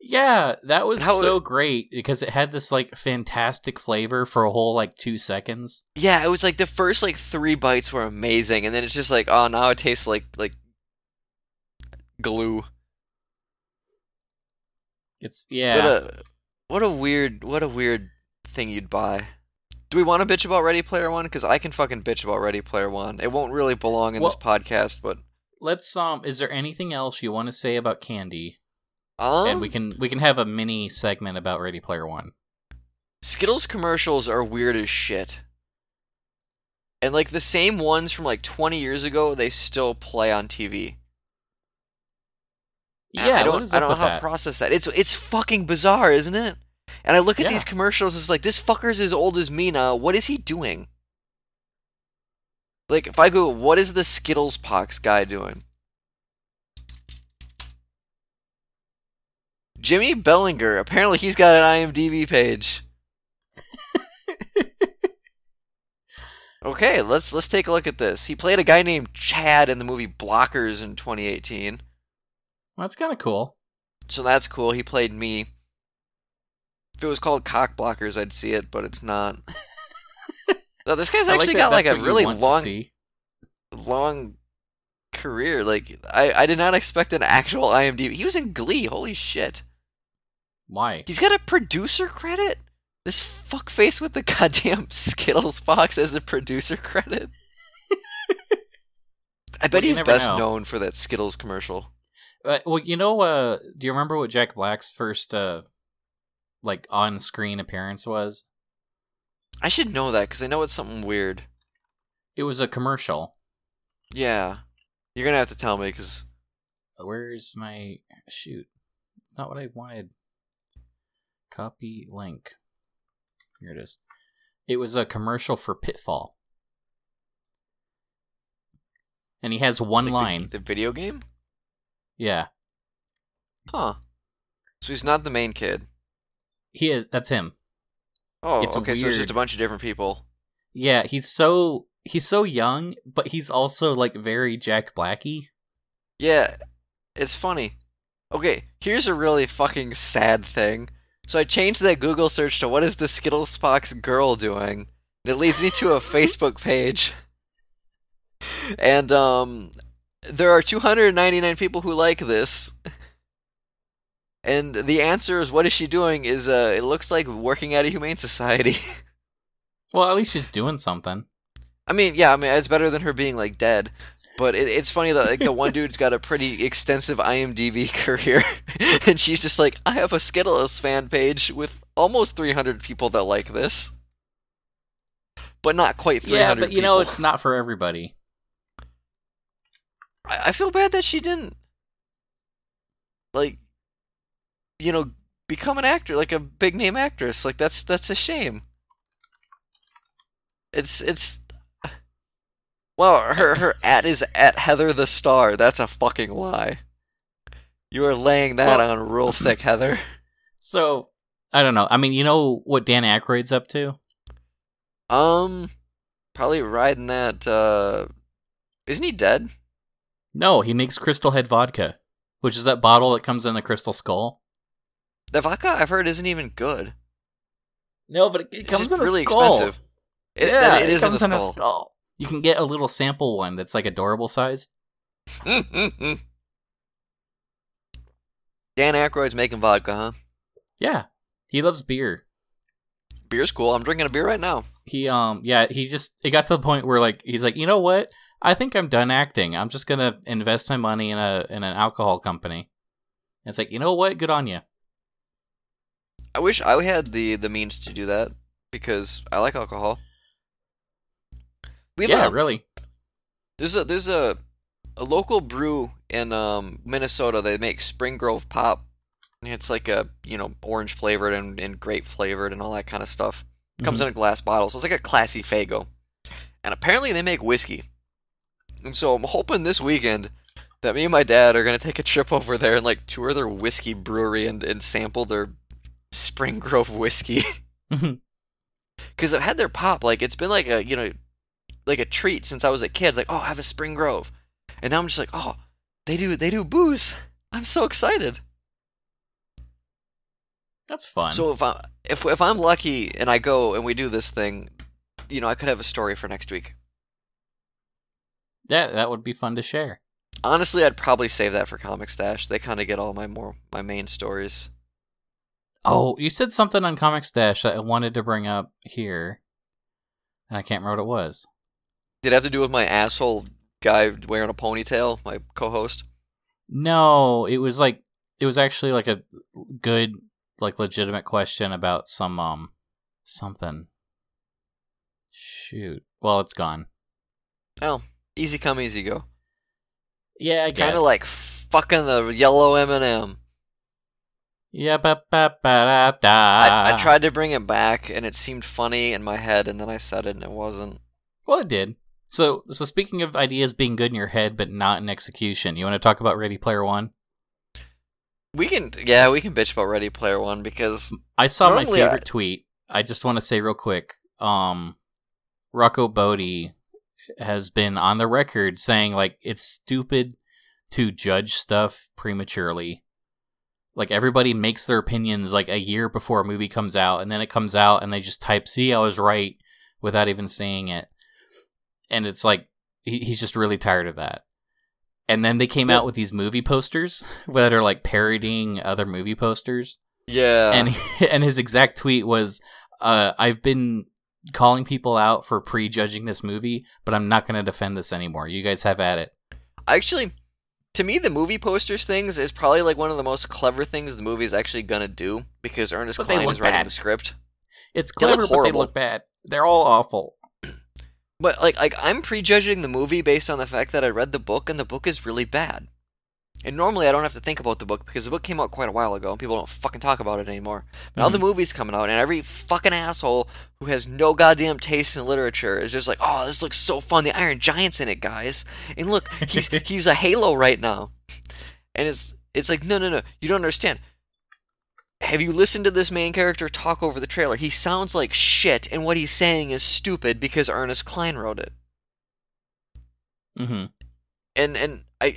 Yeah, that was How- so great because it had this like fantastic flavor for a whole like two seconds. Yeah, it was like the first like three bites were amazing, and then it's just like, oh, now it tastes like like glue. It's yeah. What a what a weird what a weird thing you'd buy. Do we want to bitch about Ready Player One? Because I can fucking bitch about Ready Player One. It won't really belong in this podcast, but Let's um. Is there anything else you want to say about Candy? um, and we can we can have a mini segment about Ready Player One. Skittles commercials are weird as shit. And like the same ones from like 20 years ago, they still play on TV. Yeah, I don't, I don't know how that? to process that. It's it's fucking bizarre, isn't it? And I look at Yeah. these commercials, it's like this fucker's as old as me now. What is he doing? Like if I go, what is the Skittles Pox guy doing? Jimmy Bellinger. Apparently, he's got an IMDb page. Okay, let's let's take a look at this. He played a guy named Chad in the movie Blockers in 2018. Well, that's kind of cool. So that's cool. He played me. If it was called Cock Blockers, I'd see it, but it's not. no, this guy's I like actually that got like a really long, long career. Like I, I did not expect an actual IMDb. He was in Glee. Holy shit! Why? He's got a producer credit. This fuckface with the goddamn Skittles box as a producer credit. I bet he's best know. known for that Skittles commercial. Uh, well, you know, uh, do you remember what Jack Black's first uh, like on-screen appearance was? I should know that because I know it's something weird. It was a commercial. Yeah, you're gonna have to tell me because Where's my shoot? It's not what I wanted. Copy link. Here it is. It was a commercial for Pitfall. And he has one like, line. The, the video game, yeah. huh? So he's not the main kid. He is that's him. Oh, It's okay. So it's just a bunch of different people. Yeah, he's so he's so young, but he's also like very Jack Blacky. Yeah, it's funny. Okay, here's a really fucking sad thing. So I changed that Google search to what is the Skittles Box girl doing? And it leads me to a Facebook page. And um there are 299 people who like this. And the answer is what is she doing is uh it looks like working at a humane society. Well, at least she's doing something. I mean, yeah, I mean it's better than her being like dead. But it, it's funny that like the one dude's got a pretty extensive IMDb career, and she's just like, I have a Skittles fan page with almost 300 people that like this, but not quite 300. Yeah, but you know, it's not for everybody. I, I feel bad that she didn't, like, you know, become an actor, like a big name actress. Like that's that's a shame. It's it's. Well, her her at is at Heather the Star. That's a fucking lie. You are laying that Well- on real thick, Heather. So I don't know. I mean, you know what Dan Aykroyd's up to? Um, probably riding that. uh Isn't he dead? No, he makes Crystal Head vodka, which is that bottle that comes in the crystal skull. The vodka I've heard isn't even good. No, but it, it comes in a really skull. expensive. It, yeah, it is comes in in a a skull. skull. You can get a little sample one that's like adorable size. Dan Aykroyd's making vodka, huh? Yeah, he loves beer. Beer's cool. I'm drinking a beer right now. he um yeah he just it got to the point where like he's like you know what I think I'm done acting. I'm just gonna invest my money in a in an alcohol company. And it's like you know what, good on you. I wish I had the the means to do that because I like alcohol. We yeah, a, really. there's a there's a a local brew in um, Minnesota. They make Spring Grove Pop. It's like a you know orange flavored and, and grape flavored and all that kind of stuff. Comes Mhm. in a glass bottle, so it's like a classy Faygo. And apparently they make whiskey. And so I'm hoping this weekend that me and my dad are gonna take a trip over there and like tour their whiskey brewery and, and sample their Spring Grove whiskey. Because I've had their pop, like it's been like a you know, like a treat since I was a kid. Like, oh, I have a Spring Grove, and now I'm just like, oh, they do they do booze. I'm so excited. That's fun. So if I if if I'm lucky and I go and we do this thing, you know, I could have a story for next week. Yeah, that would be fun to share. Honestly, I'd probably save that for Comic Stash. They kind of get all my more my main stories. Oh, you said something on Comic Stash that I wanted to bring up here, and I can't remember what it was. Did it have to do with my asshole guy wearing a ponytail, my co-host? No, it was like it was actually like a good, like legitimate question about some um something. Shoot. Well, it's gone. Oh, easy come, easy go. Yeah, I guess. Kind of like fucking the yellow M&M. yeah, ba ba ba da da. I, I tried to bring it back, and it seemed funny in my head, and then I said it, and it wasn't. Well, it did. So, so speaking of ideas being good in your head but not in execution, you want to talk about Ready Player One? We can, yeah, we can bitch about Ready Player One because I saw my Normally, I- favorite tweet. I just want to say real quick. Um, Rocco Bodie has been on the record saying like it's stupid to judge stuff prematurely. Like everybody makes their opinions like a year before a movie comes out, and then it comes out, and they just type "See, I was right" without even seeing it. And it's like he, he's just really tired of that. And then they came out with these movie posters that are like parodying other movie posters yeah, and and his exact tweet was uh, i've been calling people out for prejudging this movie but i'm not going to defend this anymore you guys have at it actually, to me, the movie posters things is probably like one of the most clever things the movie is actually gonna do because Ernest But they Cline is writing bad. the script. it's They clever but they look bad they're all awful But like, like I'm prejudging the movie based on the fact that I read the book, and the book is really bad. And normally I don't have to think about the book because the book came out quite a while ago and people don't fucking talk about it anymore. But now the movie's coming out and every fucking asshole who has no goddamn taste in literature is just like, "Oh, this looks so fun. The Iron Giant's in it, guys." And look, he's he's a Halo right now. And it's it's like, "No, no, no. You don't understand. Have you listened to this main character talk over the trailer? He sounds like shit and what he's saying is stupid because Ernest Cline wrote it." mm-hmm. and and I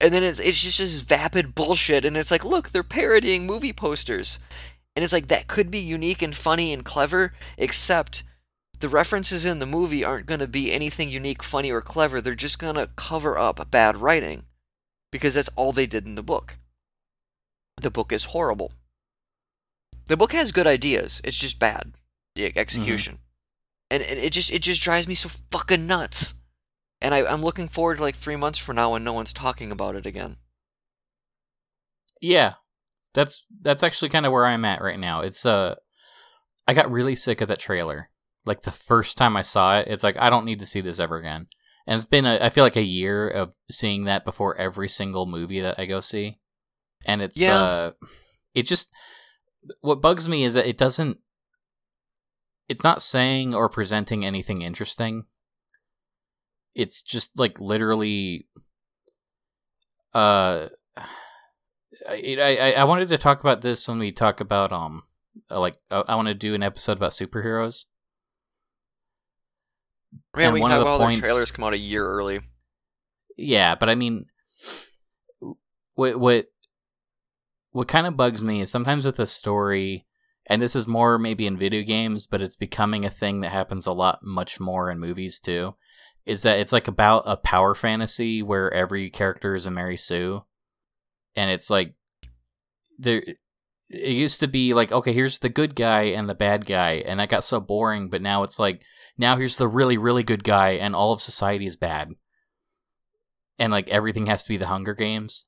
and then it's it's just this vapid bullshit. And it's like look they're parodying movie posters. And it's like that could be unique and funny and clever except the references in the movie aren't going to be anything unique funny or clever. They're just going to cover up bad writing because that's all they did in the book. The book is horrible. The book has good ideas. It's just bad the mm-hmm. execution. And, and it just it just drives me so fucking nuts and I, I'm looking forward to like three months from now when no one's talking about it again. yeah. That's that's actually kind of where i'm at right now. It's uh i got really sick of that trailer. Like the first time i saw it it's like i don't need to see this ever again. And it's been a, i feel like a year of seeing that before every single movie that i go see. And it's Yeah. uh it just what bugs me is that it doesn't it's not saying or presenting anything interesting it's just like literally uh I, I I wanted to talk about this when we talk about um uh, like I, I want to do an episode about superheroes. Man, And we one can of talk the all points- their trailers come out a year early. Yeah, but I mean, what what what kind of bugs me is sometimes with a story, and this is more maybe in video games, but it's becoming a thing that happens a lot much more in movies too. Is that it's like about a power fantasy where every character is a Mary Sue, and it's like there. it used to be like okay here's the good guy and the bad guy and that got so boring but now it's like now here's the really really good guy and all of society is bad and like everything has to be the hunger games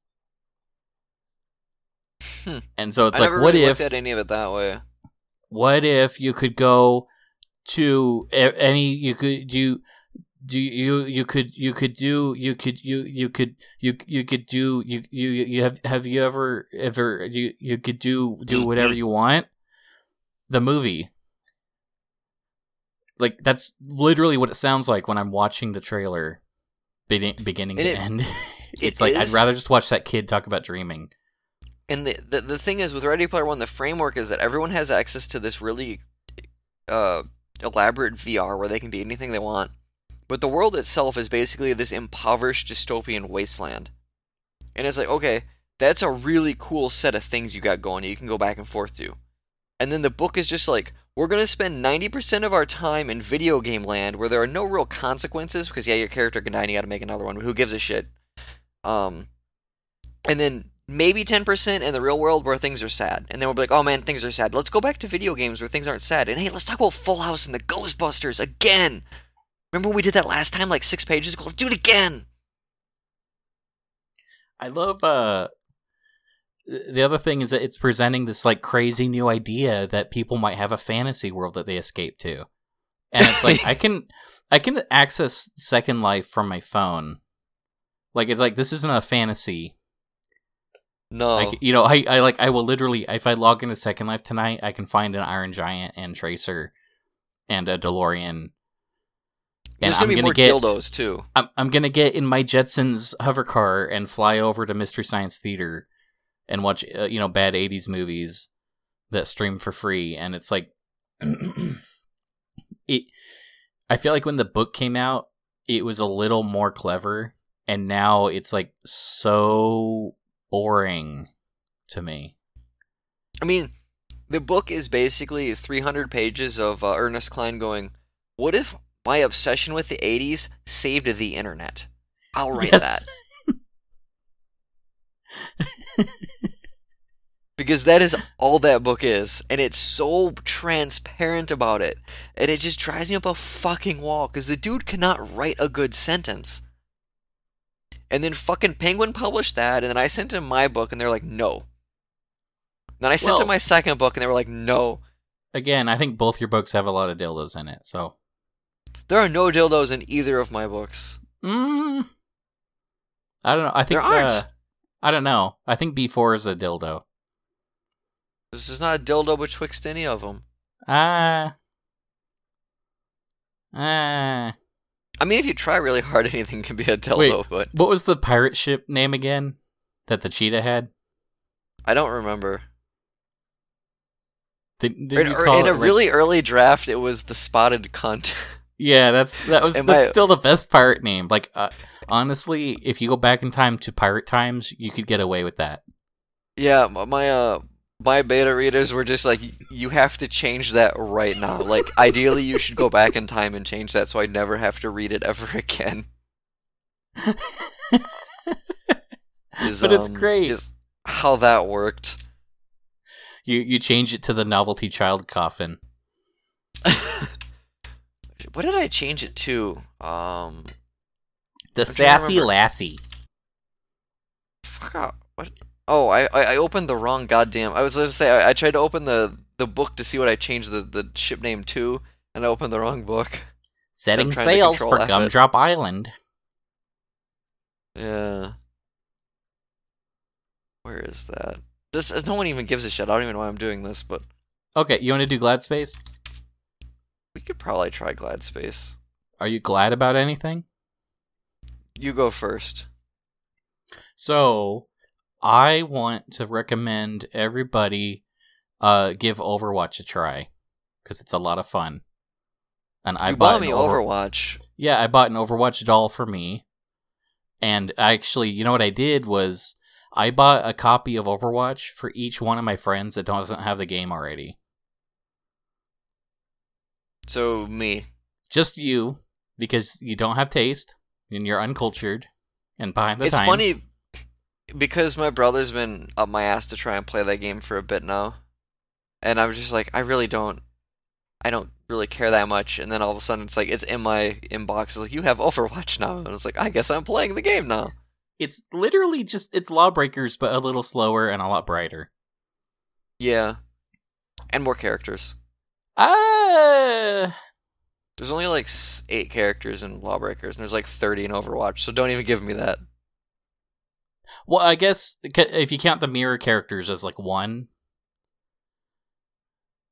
Hmm. and so it's I like what really if looked at any of it that way. what if you could go to any you could do do you you could you could do you could you you could you you could do you you you have have you ever ever you you could do do whatever you want? The movie. Like that's literally what it sounds like when i'm watching the trailer beginning, beginning And to it- end. it it's like i'd rather just watch that kid talk about dreaming. And the, the the thing is with Ready Player One, the framework is that everyone has access to this really uh, elaborate VR where they can be anything they want. But the world itself is basically this impoverished dystopian wasteland. And it's like, okay, that's a really cool set of things you got going. You can go back and forth to. And then the book is just like, we're gonna spend ninety percent of our time in video game land where there are no real consequences because yeah, your character can die and you got to make another one. But who gives a shit? Um, and then maybe 10% in the real world where things are sad. And then we'll be like, oh man, things are sad. Let's go back to video games where things aren't sad. And hey, let's talk about Full House and the Ghostbusters again. Remember when we did that last time, like six pages ago? Let's do it again. I love uh the other thing is that it's presenting this like crazy new idea that people might have a fantasy world that they escape to. And it's like I can I can access Second Life from my phone. Like it's like this isn't a fantasy. No. I you know, I, I like I will literally if I log into Second Life tonight, I can find an Iron Giant and Tracer and a DeLorean. There's gonna I'm be gonna more get dildos too. I'm I'm gonna get in my Jetsons hover car and fly over to Mystery Science Theater and watch uh, you know bad '80s movies that stream for free, and it's like it. I feel like when the book came out, it was a little more clever, and now it's like so boring to me. I mean, the book is basically 300 pages of uh, Ernest Cline going, "What if my obsession with the 80s saved the internet?" I'll write Yes. that. because that is all that book is, and it's so transparent about it, and it just drives me up a fucking wall. Because the dude cannot write a good sentence. And then fucking Penguin published that, and then I sent him my book, and they're like, "No." Then I sent Well- him my second book, and they were like, "No." Again, I think both your books have a lot of dildos in it, so There are no dildos in either of my books. Mm, I don't know. I think There aren't. Uh, I don't know. I think B four is a dildo. This is not a dildo betwixt any of them. Ah. Ah. I mean, if you try really hard, anything can be a dildo, Wait. but What was the pirate ship name again? That the cheetah had. I don't remember. Did, did In, you call in a like- really early draft, it was the spotted cunt. Yeah, that's that was Am that's I- still the best pirate name. Like uh, honestly, if you go back in time to pirate times, you could get away with that. yeah, my uh, my beta readers were just like, you have to change that right now. Like, ideally, you should go back in time and change that, so I never have to read it ever again. Is, But it's um, great. Is how that worked. You you change it to the novelty child coffin. What did I change it to? Um, The I'm sassy lassie. fuck out. What? Oh, I, I opened the wrong goddamn. I was going to say I, I tried to open the the book to see what I changed the the ship name to, and I opened the wrong book. Setting sails for it. Gumdrop Island. Yeah. Where is that? This no one even gives a shit. I don't even know why I'm doing this, but Okay, you want to do Glad Space? We could probably try Glad Space. Are you glad about anything? You go first. So, I want to recommend everybody uh give Overwatch a try because it's a lot of fun. And I you bought bought me Over- Overwatch. Yeah, I bought an Overwatch doll for me. And actually, you know what I did was I bought a copy of Overwatch for each one of my friends that doesn't have the game already. So me. Just you, because you don't have taste and you're uncultured and behind the it's times. It's funny. because my brother's been up my ass to try and play that game for a bit now, and I was just like, I really don't, I don't really care that much. And then all of a sudden, it's like it's in my inbox. It's like you have Overwatch now, and it's like I guess I'm playing the game now. It's literally just it's Lawbreakers, but a little slower and a lot brighter. Yeah, and more characters. Uh There's only like eight characters in Lawbreakers, and there's like 30 in Overwatch. So don't even give me that. well, I guess if you count the mirror characters as like one.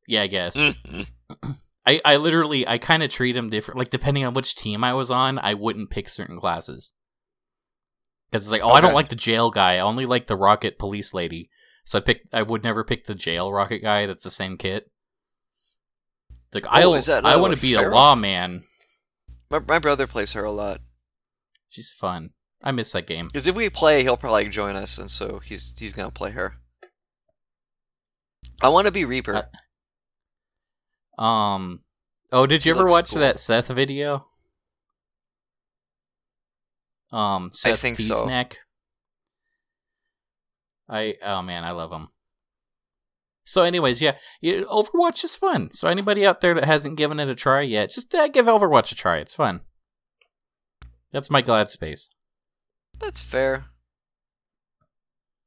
Yeah, I guess. I, I literally I kind of treat them different. Like depending on which team I was on, I wouldn't pick certain classes. Because it's like, oh, I don't like the jail guy. I only like the rocket police lady. So I pick. I would never pick the jail rocket guy. That's the same kit. It's like I Oh, I uh, want to be a lawman. My my brother plays her a lot. She's fun. I miss that game. Because if we play, he'll probably join us, and so he's he's gonna play her. I want to be Reaper. Uh, Um. Oh, did you ever watch cool. that Seth video? Um, Seth think so. Snack. I oh man, I love him. So, anyways, yeah, Overwatch is fun. So, anybody out there that hasn't given it a try yet, just uh, give Overwatch a try. It's fun. That's my glad space. That's fair.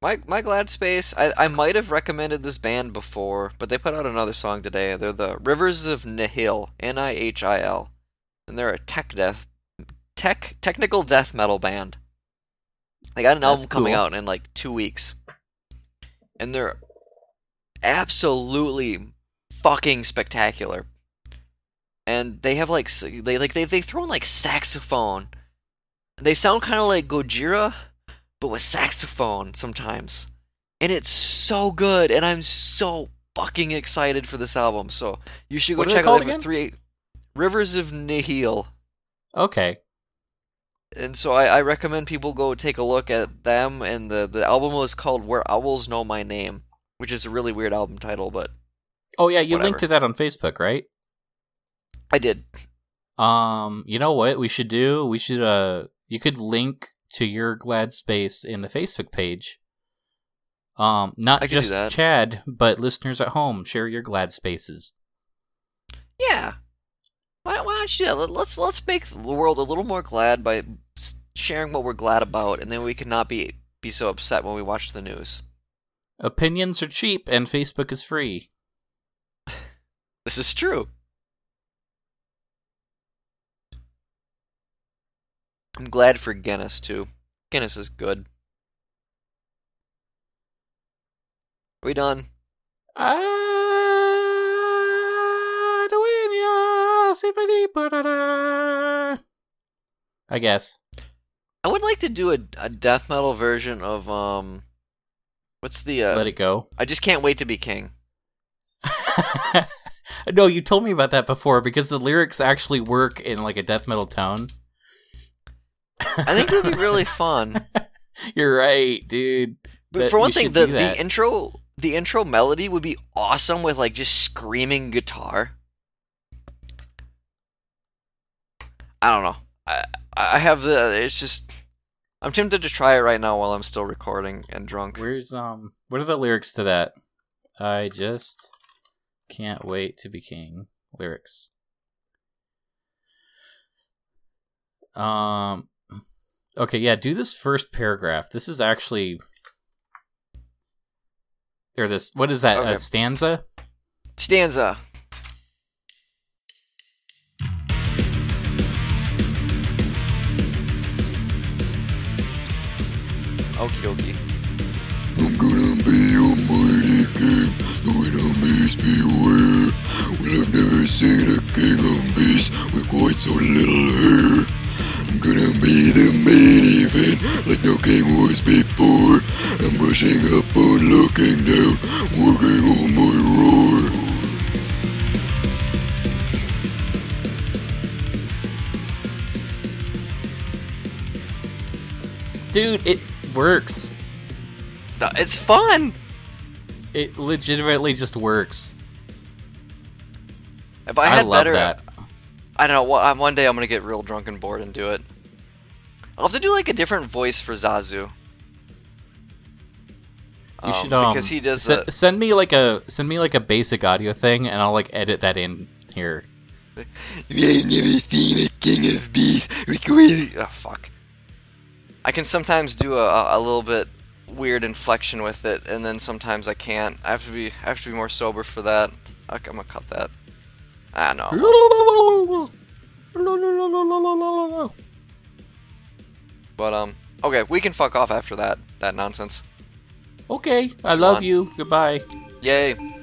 My my Glad Space. I I might have recommended this band before, but they put out another song today. They're the Rivers of Nihil, N I H I L, and they're a tech death, tech technical death metal band. They got an That's album coming cool. out in like two weeks, and they're absolutely fucking spectacular. And they have like they like they they throw in like saxophone. They sound kind of like Gojira, but with saxophone sometimes. And it's so good, and I'm so fucking excited for this album. So you should go What check out the again? three Rivers of Nihil. Okay. And so I, I recommend people go take a look at them. And the, the album was called Where Owls Know My Name, which is a really weird album title, but Oh yeah, you Whatever. linked to that on Facebook, right? I did. Um, you know what we should do? We should uh you could link to your glad space in the Facebook page. Um, not I just. Chad, but listeners at home, share your glad spaces. Yeah. Why, why don't you? Let- Let's let's make the world a little more glad by sharing what we're glad about, and then we can not be be so upset when we watch the news. Opinions are cheap and Facebook is free. This is true. I'm glad for Guinness too. Guinness is good. Are we done? I guess. I would like to do a, a death metal version of um, what's the uh? Let it go. I just can't wait to be king. no, you told me about that before because the lyrics actually work in like a death metal tone. I think it would be really fun. You're right, dude. But That- for one thing, the, the intro the intro melody would be awesome with like just screaming guitar. I don't know. I I have the it's just I'm tempted to try it right now while I'm still recording and drunk. Where's um what are the lyrics to that? I just can't wait to be king. Lyrics. Um Okay, yeah, do this first paragraph. This is actually or this what is that? Okay. A stanza? Stanza. Okie dokie. I'm gonna be a mighty king, the winner beast beware. Well, I've never seen a king of beasts with quite so little hair. I'm gonna be the main event, like no king was before. I'm brushing up on looking down, working on my roar. Dude, it works. It's fun. It legitimately just works. If I I, had love better, that. I don't know. One one day I'm gonna get real drunk and bored and do it. I'll have to do like a different voice for Zazu. You Um, should um, because he does the- send me like a send me like a basic audio thing, and I'll like edit that in here. You ain't never seen a king of bees recorded. Oh fuck. I can sometimes do a, a little bit weird inflection with it, and then sometimes I can't. I have to be I have to be more sober for that. I'm gonna cut that. I know. But um, okay, we can fuck off after that that nonsense. Okay, I love on. you. Goodbye. Yay.